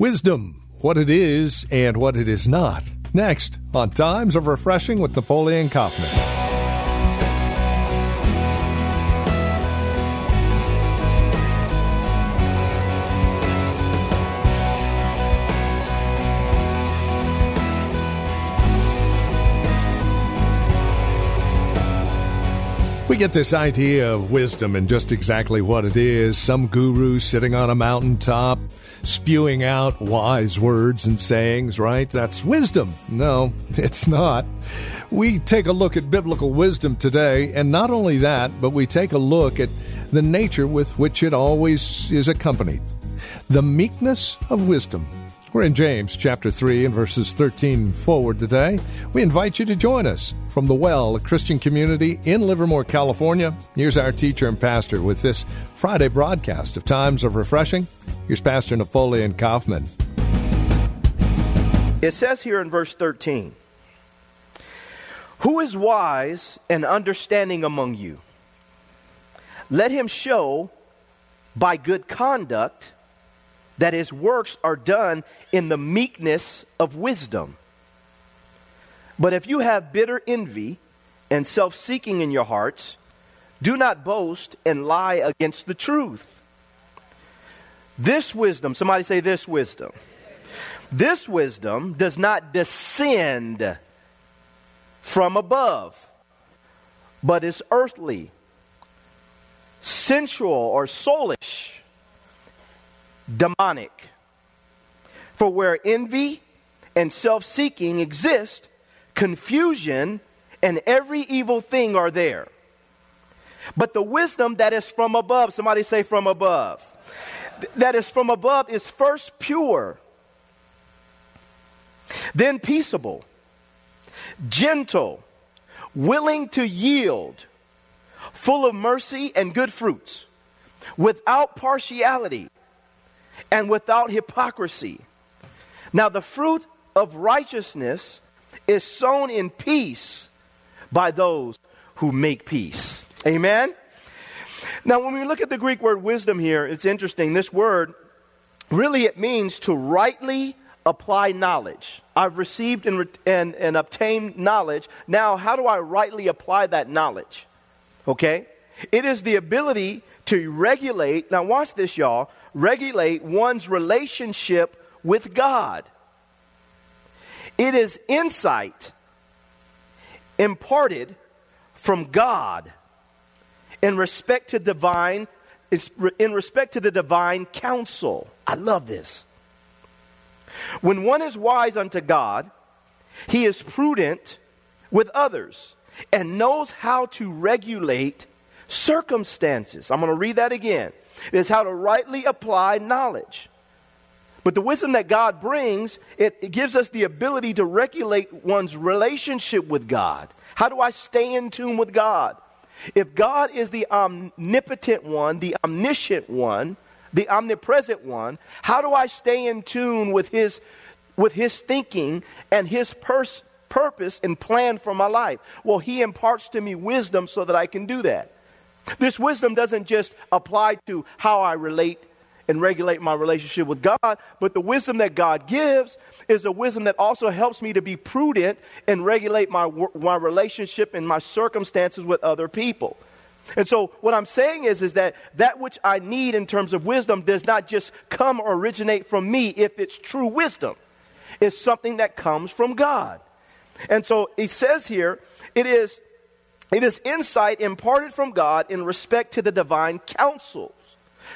Wisdom, what it is and what it is not. Next on Times of Refreshing with Napoleon Kaufman. We get this idea of wisdom and just exactly what it is. Some guru sitting on a mountaintop spewing out wise words and sayings, right? That's wisdom. No, it's not. We take a look at biblical wisdom today, and not only that, but we take a look at the nature with which it always is accompanied the meekness of wisdom. We're in James chapter 3 and verses 13 forward today. We invite you to join us from the Well, a Christian community in Livermore, California. Here's our teacher and pastor with this Friday broadcast of Times of Refreshing. Here's Pastor Napoleon Kaufman. It says here in verse 13 Who is wise and understanding among you? Let him show by good conduct that his works are done in the meekness of wisdom. But if you have bitter envy and self seeking in your hearts, do not boast and lie against the truth. This wisdom, somebody say this wisdom. This wisdom does not descend from above, but is earthly, sensual, or soulish demonic. For where envy and self seeking exist, confusion and every evil thing are there. But the wisdom that is from above, somebody say from above, that is from above is first pure, then peaceable, gentle, willing to yield, full of mercy and good fruits, without partiality and without hypocrisy. Now, the fruit of righteousness is sown in peace by those who make peace. Amen? Now, when we look at the Greek word wisdom here, it's interesting. This word really it means to rightly apply knowledge. I've received and, and, and obtained knowledge. Now, how do I rightly apply that knowledge? Okay? It is the ability to regulate, now watch this, y'all, regulate one's relationship with God. It is insight imparted from God in respect to divine in respect to the divine counsel. I love this. When one is wise unto God, he is prudent with others and knows how to regulate circumstances. I'm going to read that again is how to rightly apply knowledge. But the wisdom that God brings, it, it, gives us the ability to regulate one's relationship with God. How do I stay in tune with God? If God is the omnipotent one, the omniscient one, the omnipresent one, how do I stay in tune with his with his thinking and his pers- purpose and plan for my life? Well, he imparts to me wisdom so that I can do that. This wisdom doesn't just apply to how I relate and regulate my relationship with God, but the wisdom that God gives is a wisdom that also helps me to be prudent and regulate my, my relationship and my circumstances with other people. And so what I'm saying is, is that that which I need in terms of wisdom does not just come or originate from me if it's true wisdom. It's something that comes from God. And so he says here, it is it is insight imparted from God in respect to the divine counsels.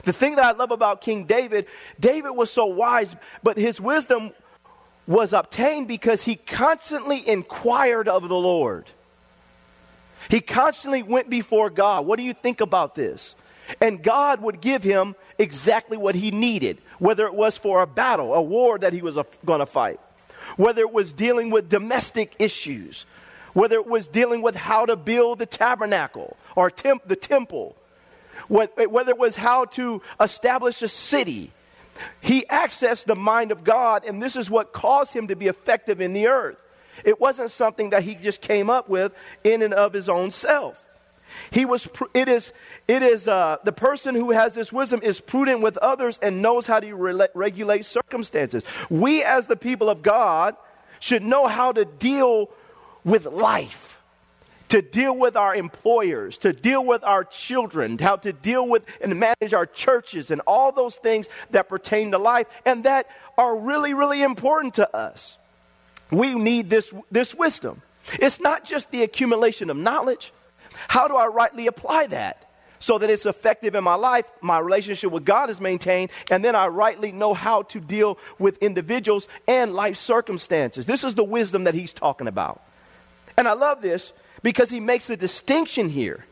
The thing that I love about King David, David was so wise, but his wisdom was obtained because he constantly inquired of the Lord. He constantly went before God. What do you think about this? And God would give him exactly what he needed, whether it was for a battle, a war that he was going to fight, whether it was dealing with domestic issues, whether it was dealing with how to build the tabernacle or temp- the temple, whether it was how to establish a city. He accessed the mind of God, and this is what caused him to be effective in the earth. It wasn't something that he just came up with in and of his own self. He was, it is, it is uh, the person who has this wisdom is prudent with others and knows how to re- regulate circumstances. We, as the people of God, should know how to deal with life, to deal with our employers, to deal with our children, how to deal with and manage our churches, and all those things that pertain to life and that are really, really important to us. We need this, this wisdom. It's not just the accumulation of knowledge. How do I rightly apply that? So that it's effective in my life, my relationship with God is maintained, and then I rightly know how to deal with individuals and life circumstances. This is the wisdom that he's talking about. And I love this because he makes a distinction here.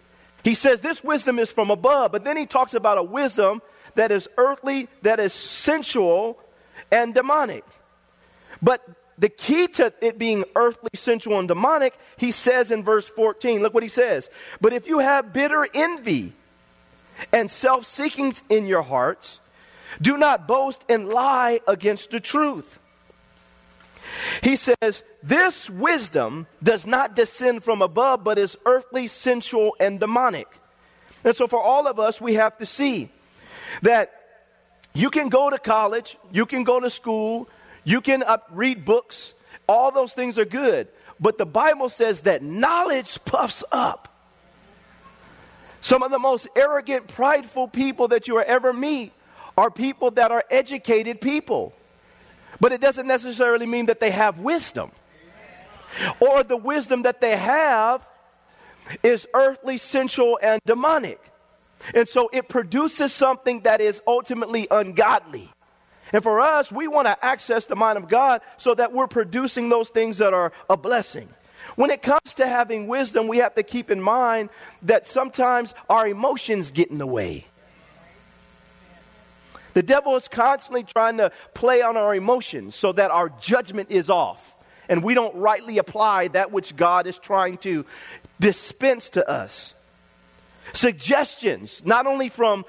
He says this wisdom is from above, but then he talks about a wisdom that is earthly, that is sensual, and demonic. But the key to it being earthly, sensual, and demonic, he says in verse 14, look what he says. But if you have bitter envy and self seekings in your hearts, do not boast and lie against the truth. He says, This wisdom does not descend from above, but is earthly, sensual, and demonic. And so, for all of us, we have to see that you can go to college, you can go to school, you can up, read books, all those things are good. But the Bible says that knowledge puffs up. Some of the most arrogant, prideful people that you will ever meet are people that are educated people. But it doesn't necessarily mean that they have wisdom. Or the wisdom that they have is earthly, sensual, and demonic. And so it produces something that is ultimately ungodly. And for us, we want to access the mind of God so that we're producing those things that are a blessing. When it comes to having wisdom, we have to keep in mind that sometimes our emotions get in the way. The devil is constantly trying to play on our emotions so that our judgment is off and we don't rightly apply that which God is trying to dispense to us. Suggestions, not only from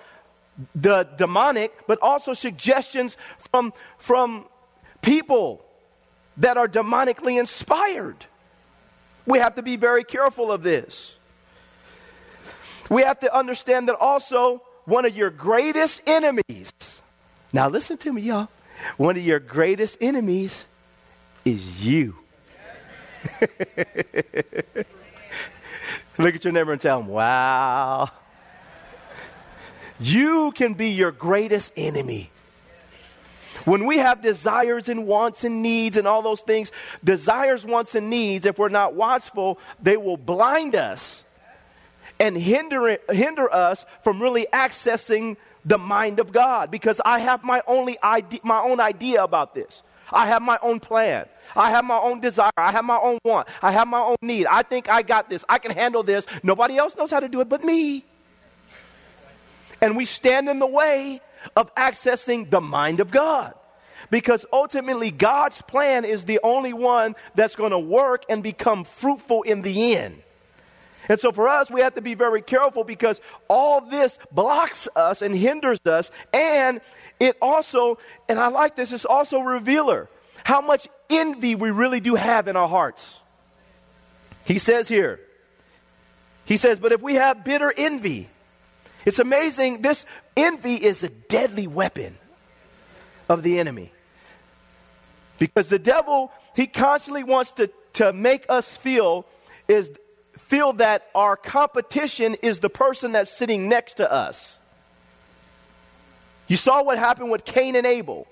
the demonic, but also suggestions from, from people that are demonically inspired. We have to be very careful of this. We have to understand that also one of your greatest enemies, now listen to me, y'all, one of your greatest enemies is you. Look at your neighbor and tell him, wow. You can be your greatest enemy. When we have desires and wants and needs and all those things, desires, wants, and needs, if we're not watchful, they will blind us and hinder, hinder us from really accessing the mind of God because I have my, only idea, my own idea about this. I have my own plan. I have my own desire. I have my own want. I have my own need. I think I got this. I can handle this. Nobody else knows how to do it but me and we stand in the way of accessing the mind of God. Because ultimately, God's plan is the only one that's going to work and become fruitful in the end. And so for us, we have to be very careful because all this blocks us and hinders us. And it also, and I like this, it's also a revealer how much envy we really do have in our hearts. He says here, he says, but if we have bitter envy, it's amazing. This envy is a deadly weapon of the enemy. Because the devil, he constantly wants to, to make us feel is feel that our competition is the person that's sitting next to us. You saw what happened with Cain and Abel.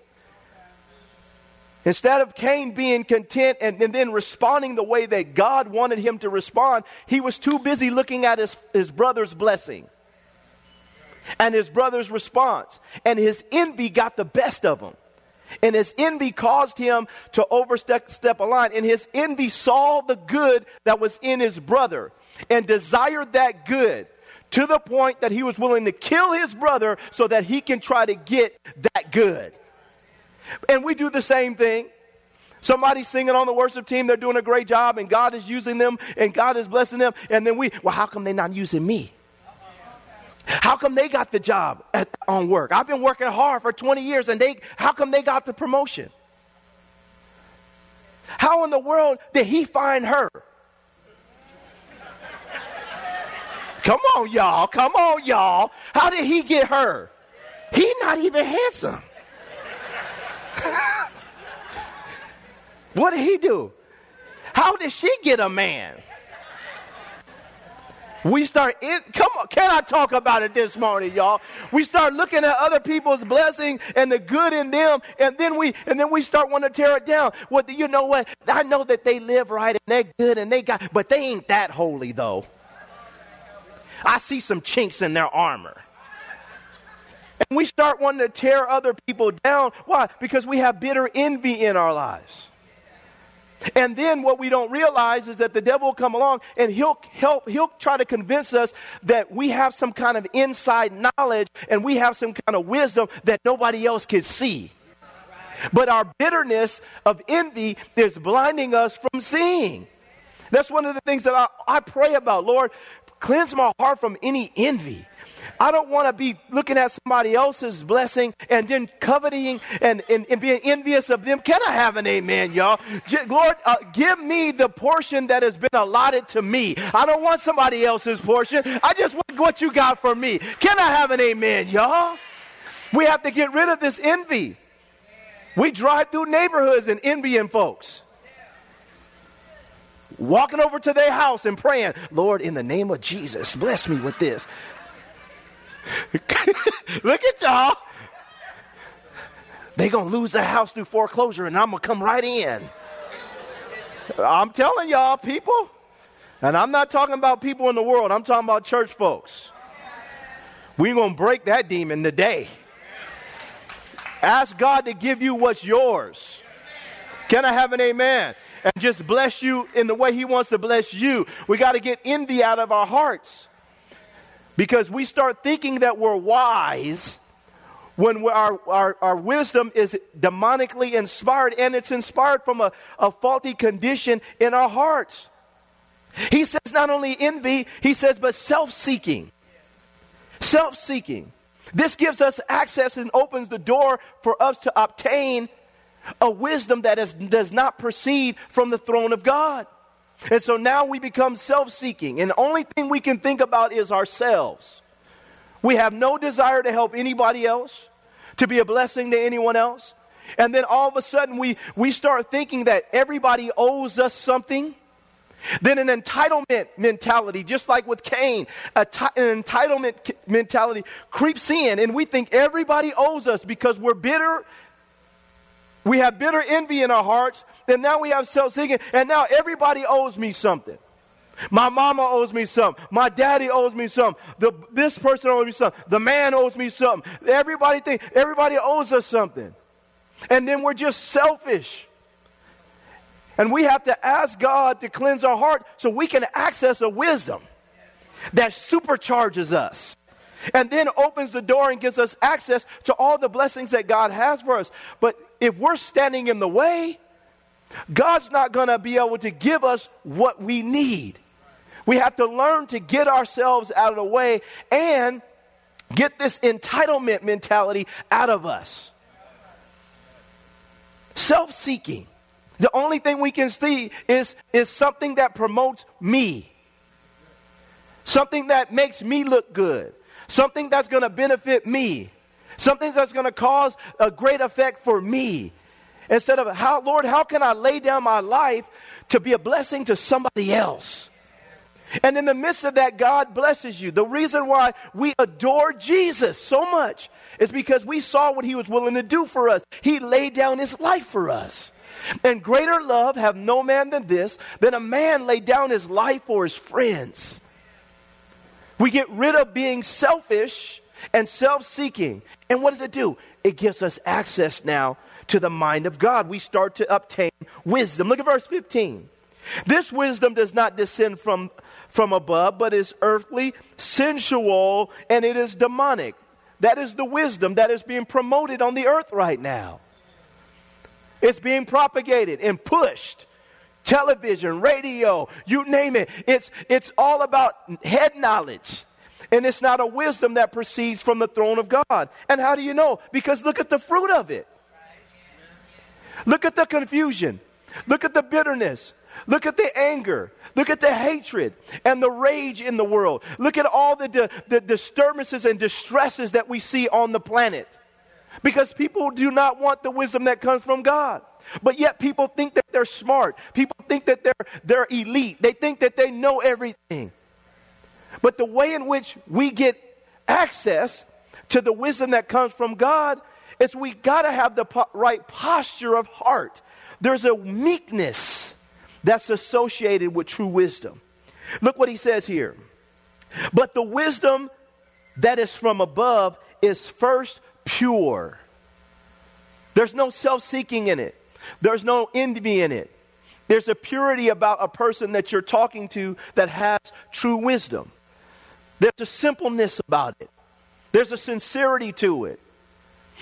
Instead of Cain being content and, and, then responding the way that God wanted him to respond, he was too busy looking at his, his brother's blessing and his brother's response. And his envy got the best of him. And his envy caused him to overstep a line. And his envy saw the good that was in his brother and desired that good to the point that he was willing to kill his brother so that he can try to get that good. And we do the same thing. Somebody's singing on the worship team, they're doing a great job, and God is using them, and God is blessing them. And then we, well, how come they're not using me? How come they got the job at, on work? I've been working hard for 20 years, and they, how come they got the promotion? How in the world did he find her? Come on, y'all. Come on, y'all. How did he get her? He not even handsome. what did he do? How did she get a man? We start in, come on, can I talk about it this morning, y'all? We start looking at other people's blessing and the good in them, and then we and then we start wanting to tear it down. What you know what? I know that they live right and they're good and they got but they ain't that holy though. I see some chinks in their armor. And we start wanting to tear other people down. Why? Because we have bitter envy in our lives. And then what we don't realize is that the devil will come along and he'll help, he'll try to convince us that we have some kind of inside knowledge and we have some kind of wisdom that nobody else can see. But our bitterness of envy is blinding us from seeing. That's one of the things that I, I pray about. Lord, Cleanse my heart from any envy. I don't want to be looking at somebody else's blessing and then coveting and, and, and being envious of them. Can I have an amen, y'all? J- Lord, uh, give me the portion that has been allotted to me. I don't want somebody else's portion. I just want what you got for me. Can I have an amen, y'all? We have to get rid of this envy. We drive through neighborhoods and envying folks walking over to their house and praying, Lord, in the name of Jesus, bless me with this. Look at y'all. They're going to lose their house through foreclosure, and I'm going to come right in. I'm telling y'all, people, and I'm not talking about people in the world, I'm talking about church folks. We're going to break that demon today. Ask God to give you what's yours. Can I have an amen? and just bless you in the way He wants to bless you. We got to get envy out of our hearts because we start thinking that we're wise when our, our, our wisdom is demonically inspired and it's inspired from a, a faulty condition in our hearts. He says not only envy, he says, but self seeking. Self seeking. This gives us access and opens the door for us to obtain a wisdom that is, does not proceed from the throne of God. And so now we become self seeking, and the only thing we can think about is ourselves. We have no desire to help anybody else, to be a blessing to anyone else. And then all of a sudden, we, we start thinking that everybody owes us something. Then an entitlement mentality, just like with Cain, an entitlement mentality creeps in, and we think everybody owes us because we're bitter we have bitter envy in our hearts. Then now we have self seeking. And now everybody owes me something. My mama owes me something. My daddy owes me something. The, this person owes me something. The man owes me something. Everybody think everybody owes us something. And then we're just selfish. And we have to ask God to cleanse our heart so we can access a wisdom that supercharges us and then opens the door and gives us access to all the blessings that God has for us. But if we're standing in the way, God's not going to be able to give us what we need. We have to learn to get ourselves out of the way and get this entitlement mentality out of us. Self seeking. The only thing we can see is, is something that promotes me, something that makes me look good, something that's going to benefit me something that's going to cause a great effect for me. Instead of, how, Lord, how can I lay down my life to be a blessing to somebody else? And in the midst of that, God blesses you. The reason why we adore Jesus so much is because we saw what he was willing to do for us. He laid down his life for us. And greater love have no man than this, than a man lay down his life for his friends. We get rid of being selfish and self seeking. And what does it do? It gives us access now to the mind of God. We start to obtain wisdom. Look at verse 15. This wisdom does not descend from, from above, but is earthly, sensual, and it is demonic. That is the wisdom that is being promoted on the earth right now. It's being propagated and pushed. Television, radio, you name it. It's, it's all about head knowledge. And it's not a wisdom that proceeds from the throne of God. And how do you know? Because look at the fruit of it. Look at the confusion. Look at the bitterness. Look at the anger. Look at the hatred and the rage in the world. Look at all the, di- the disturbances and distresses that we see on the planet. Because people do not want the wisdom that comes from God. But yet people think that they're smart. People think that they're, they're elite. They think that they know everything. But the way in which we get access to the wisdom that comes from God is we got to have the po- right posture of heart. There's a meekness that's associated with true wisdom. Look what he says here. But the wisdom that is from above is first pure. There's no self seeking in it, there's no envy in it. There's a purity about a person that you're talking to that has true wisdom. There's a simpleness about it, there's a sincerity to it.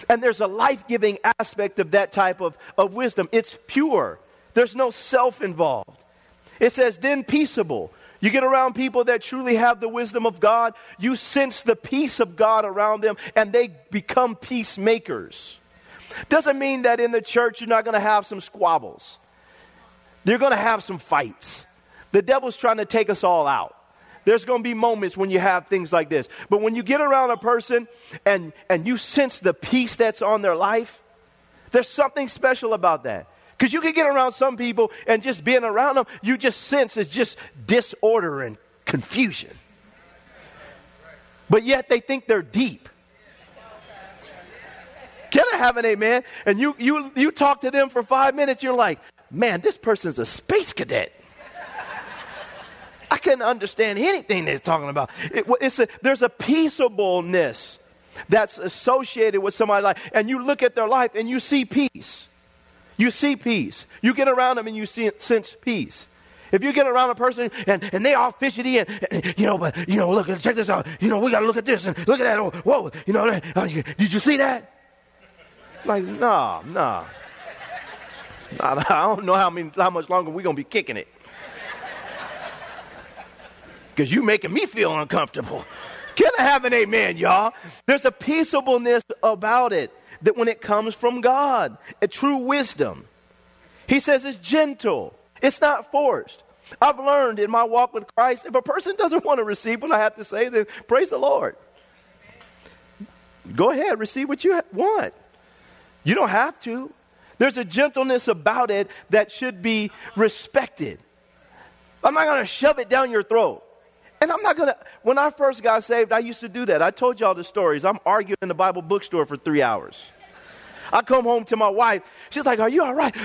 And there's a life giving aspect of that type of, of wisdom. It's pure, there's no self involved. It says, then peaceable. You get around people that truly have the wisdom of God, you sense the peace of God around them, and they become peacemakers. Doesn't mean that in the church you're not going to have some squabbles. You're going to have some fights. The devil's trying to take us all out. There's going to be moments when you have things like this. But when you get around a person and, and you sense the peace that's on their life, there's something special about that. Because you can get around some people and just being around them, you just sense it's just disorder and confusion. But yet they think they're deep. Can I have an amen? And you, you, you talk to them for five minutes, you're like, man, this person's a space cadet. I couldn't understand anything they're talking about. It, it's a, there's a peaceableness that's associated with somebody's life. And you look at their life and you see peace. You see peace. You get around them and you see, sense peace. If you get around a person and, and they all fidgety and, and, you know, but, you know, look, check this out. You know, we got to look at this and look at that. Oh, whoa, you know, uh, did you see that? Like, nah, nah. I don't know how, many, how much longer we're to be kicking it. Because you're making me feel uncomfortable. Can I have an amen, y'all? There's a peaceableness about it that when it comes from God, a true wisdom. He says it's gentle, it's not forced. I've learned in my walk with Christ, if a person doesn't want to receive what I have to say, then praise the Lord. Go ahead, receive what you want. You don't have to. There's a gentleness about it that should be respected. I'm not going to shove it down your throat. And I'm not going to, when I first got saved, I used to do that. I told y'all the stories. I'm arguing in the Bible bookstore for three hours. I come home to my wife. She's like, Are you all right?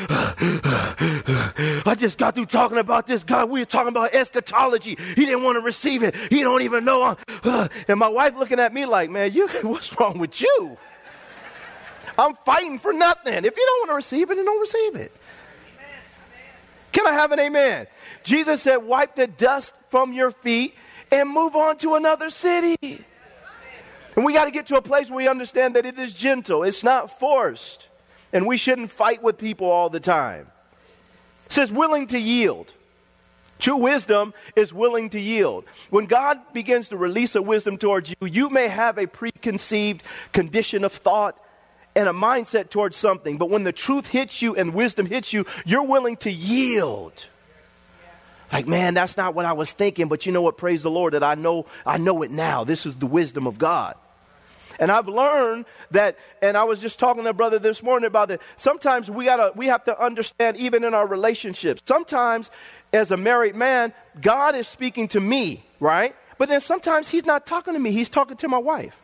I just got through talking about this God. We were talking about eschatology. He didn't want to receive it. He don't even know. I'm, And my wife looking at me like, Man, you, what's wrong with you? I'm fighting for nothing. If you don't want to receive it, then don't receive it. Can I have an amen? Jesus said, Wipe the dust from your feet and move on to another city. And we got to get to a place where we understand that it is gentle, it's not forced. And we shouldn't fight with people all the time. It says, willing to yield. True wisdom is willing to yield. When God begins to release a wisdom towards you, you may have a preconceived condition of thought and a mindset towards something, but when the truth hits you and wisdom hits you, you're willing to yield. Like, man, that's not what I was thinking, but you know what? Praise the Lord that I know I know it now. This is the wisdom of God. And I've learned that, and I was just talking to a brother this morning about it. Sometimes we gotta we have to understand, even in our relationships. Sometimes, as a married man, God is speaking to me, right? But then sometimes He's not talking to me, He's talking to my wife.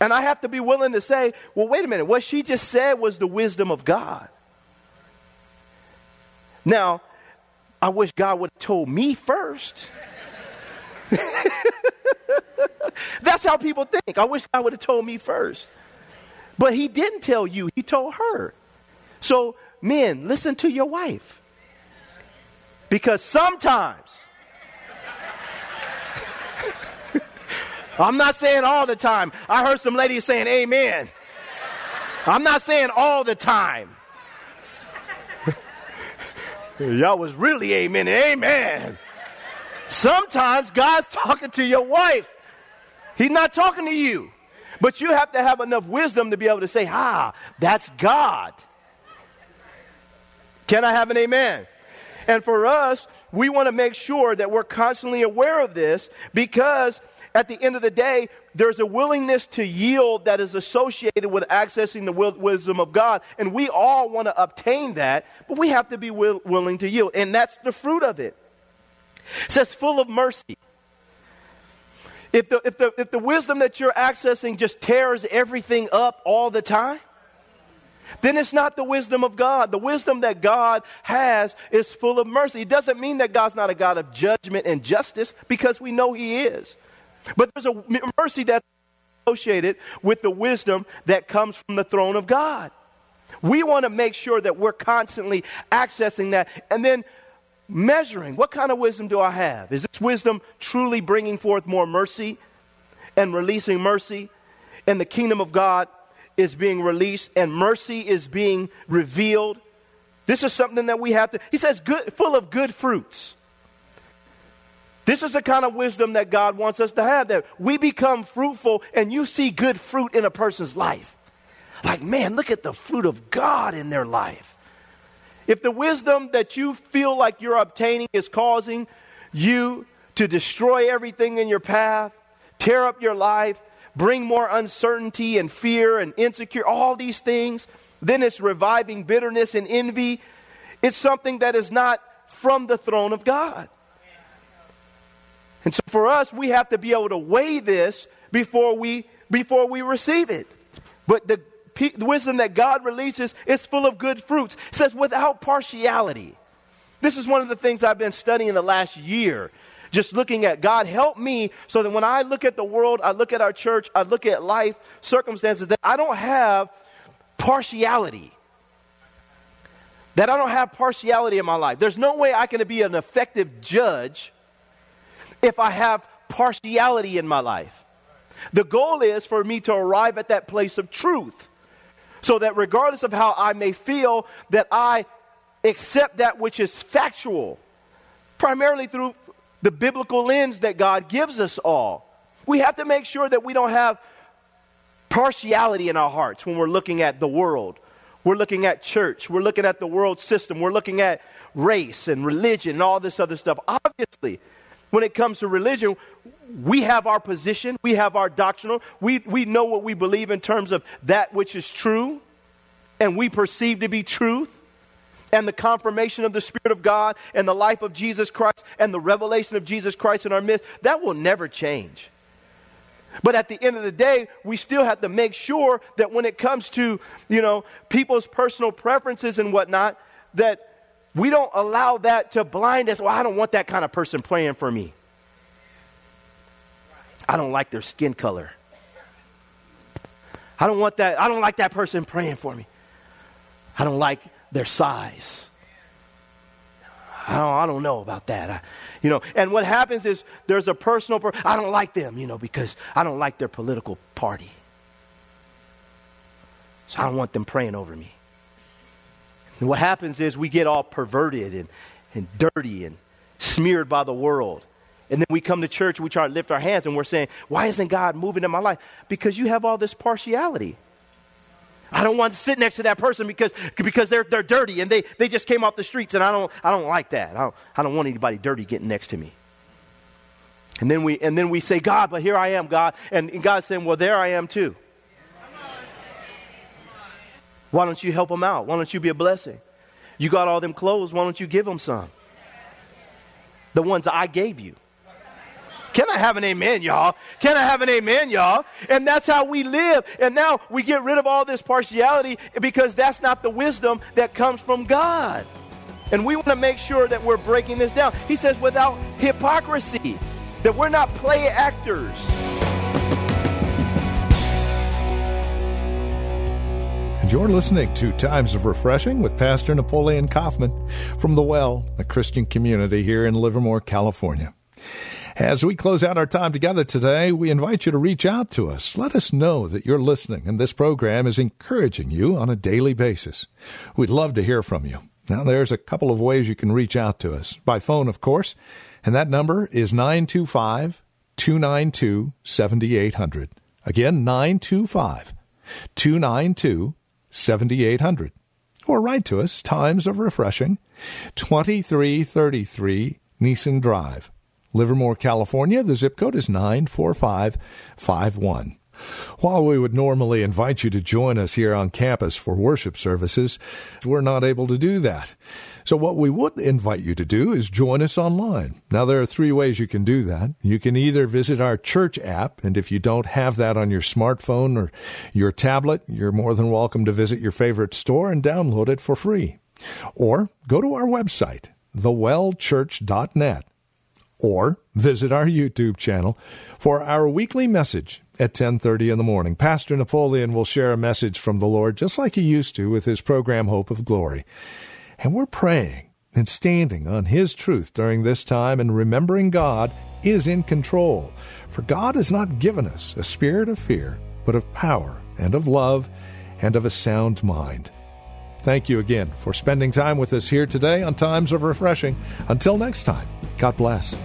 And I have to be willing to say, well, wait a minute, what she just said was the wisdom of God. Now, I wish God would have told me first. That's how people think. I wish God would have told me first. But he didn't tell you, he told her. So, men, listen to your wife. Because sometimes, I'm not saying all the time. I heard some ladies saying amen. I'm not saying all the time. Y'all was really amen amen. Sometimes God's talking to your wife. He's not talking to you. But you have to have enough wisdom to be able to say, ah, that's God. Can I have an amen? And for us, we want to make sure that we're constantly aware of this because at the end of the day, there's a willingness to yield that is associated with accessing the wisdom of God. And we all want to obtain that, but we have to be will, willing to yield. And that's the fruit of it. It says, full of mercy. If the, if, the, if the wisdom that you're accessing just tears everything up all the time, then it's not the wisdom of God. The wisdom that God has is full of mercy. It doesn't mean that God's not a God of judgment and justice because we know He is. But there's a mercy that's associated with the wisdom that comes from the throne of God. We want to make sure that we're constantly accessing that and then measuring what kind of wisdom do I have? Is this wisdom truly bringing forth more mercy and releasing mercy? And the kingdom of God is being released and mercy is being revealed. This is something that we have to, he says, good, full of good fruits. This is the kind of wisdom that God wants us to have that we become fruitful and you see good fruit in a person's life. Like, man, look at the fruit of God in their life. If the wisdom that you feel like you're obtaining is causing you to destroy everything in your path, tear up your life, bring more uncertainty and fear and insecure, all these things. Then it's reviving bitterness and envy. It's something that is not from the throne of God. And so for us, we have to be able to weigh this before we, before we receive it. But the, the wisdom that God releases is full of good fruits. It says without partiality. This is one of the things I've been studying the last year just looking at God, help me so that when I look at the world, I look at our church, I look at life circumstances, that I don't have partiality. That I don't have partiality in my life. There's no way I can be an effective judge if I have partiality in my life. The goal is for me to arrive at that place of truth so that regardless of how I may feel, that I accept that which is factual, primarily through the biblical lens that God gives us all. We have to make sure that we don't have partiality in our hearts when we're looking at the world. We're looking at church. We're looking at the world system. We're looking at race and religion and all this other stuff. Obviously, when it comes to religion, we have our position, we have our doctrinal, we, we know what we believe in terms of that which is true and we perceive to be truth and the confirmation of the Spirit of God and the life of Jesus Christ and the revelation of Jesus Christ in our midst, that will never change. But at the end of the day, we still have to make sure that when it comes to, you know, people's personal preferences and whatnot, that we don't allow that to blind us. Well, I don't want that kind of person praying for me. I don't like their skin color. I don't want that. I don't like that person praying for me. I don't like their size. I don't, I don't know about that. I, you know, and what happens is there's a personal, per- I don't like them, you know, because I don't like their political party. So I don't want them praying over me. And what happens is we get all perverted and, and dirty and smeared by the world. And then we come to church, we try to lift our hands, and we're saying, Why isn't God moving in my life? Because you have all this partiality. I don't want to sit next to that person because, because they're, they're dirty and they, they just came off the streets and I don't, I don't like that. I don't, I don't want anybody dirty getting next to me. And then we, and then we say, God, but here I am, God. And, and God's saying, well, there I am too. Why don't you help them out? Why don't you be a blessing? You got all them clothes. Why don't you give them some? The ones I gave you. Can I have an amen, y'all? Can I have an amen, y'all? And that's how we live. And now we get rid of all this partiality because that's not the wisdom that comes from God. And we want to make sure that we're breaking this down. He says, without hypocrisy, that we're not play actors. You're listening to Times of Refreshing with Pastor Napoleon Kaufman from The Well, a Christian community here in Livermore, California. As we close out our time together today, we invite you to reach out to us. Let us know that you're listening and this program is encouraging you on a daily basis. We'd love to hear from you. Now, there's a couple of ways you can reach out to us. By phone, of course, and that number is 925 292 7800. Again, 925 292 7800. Or write to us, Times of Refreshing, 2333 Nissen Drive, Livermore, California. The zip code is 94551. While we would normally invite you to join us here on campus for worship services, we're not able to do that. So, what we would invite you to do is join us online. Now, there are three ways you can do that. You can either visit our church app, and if you don't have that on your smartphone or your tablet, you're more than welcome to visit your favorite store and download it for free. Or go to our website, thewellchurch.net, or visit our YouTube channel for our weekly message at 10:30 in the morning. Pastor Napoleon will share a message from the Lord just like he used to with his program Hope of Glory. And we're praying and standing on his truth during this time and remembering God is in control. For God has not given us a spirit of fear, but of power and of love and of a sound mind. Thank you again for spending time with us here today on Times of Refreshing. Until next time, God bless.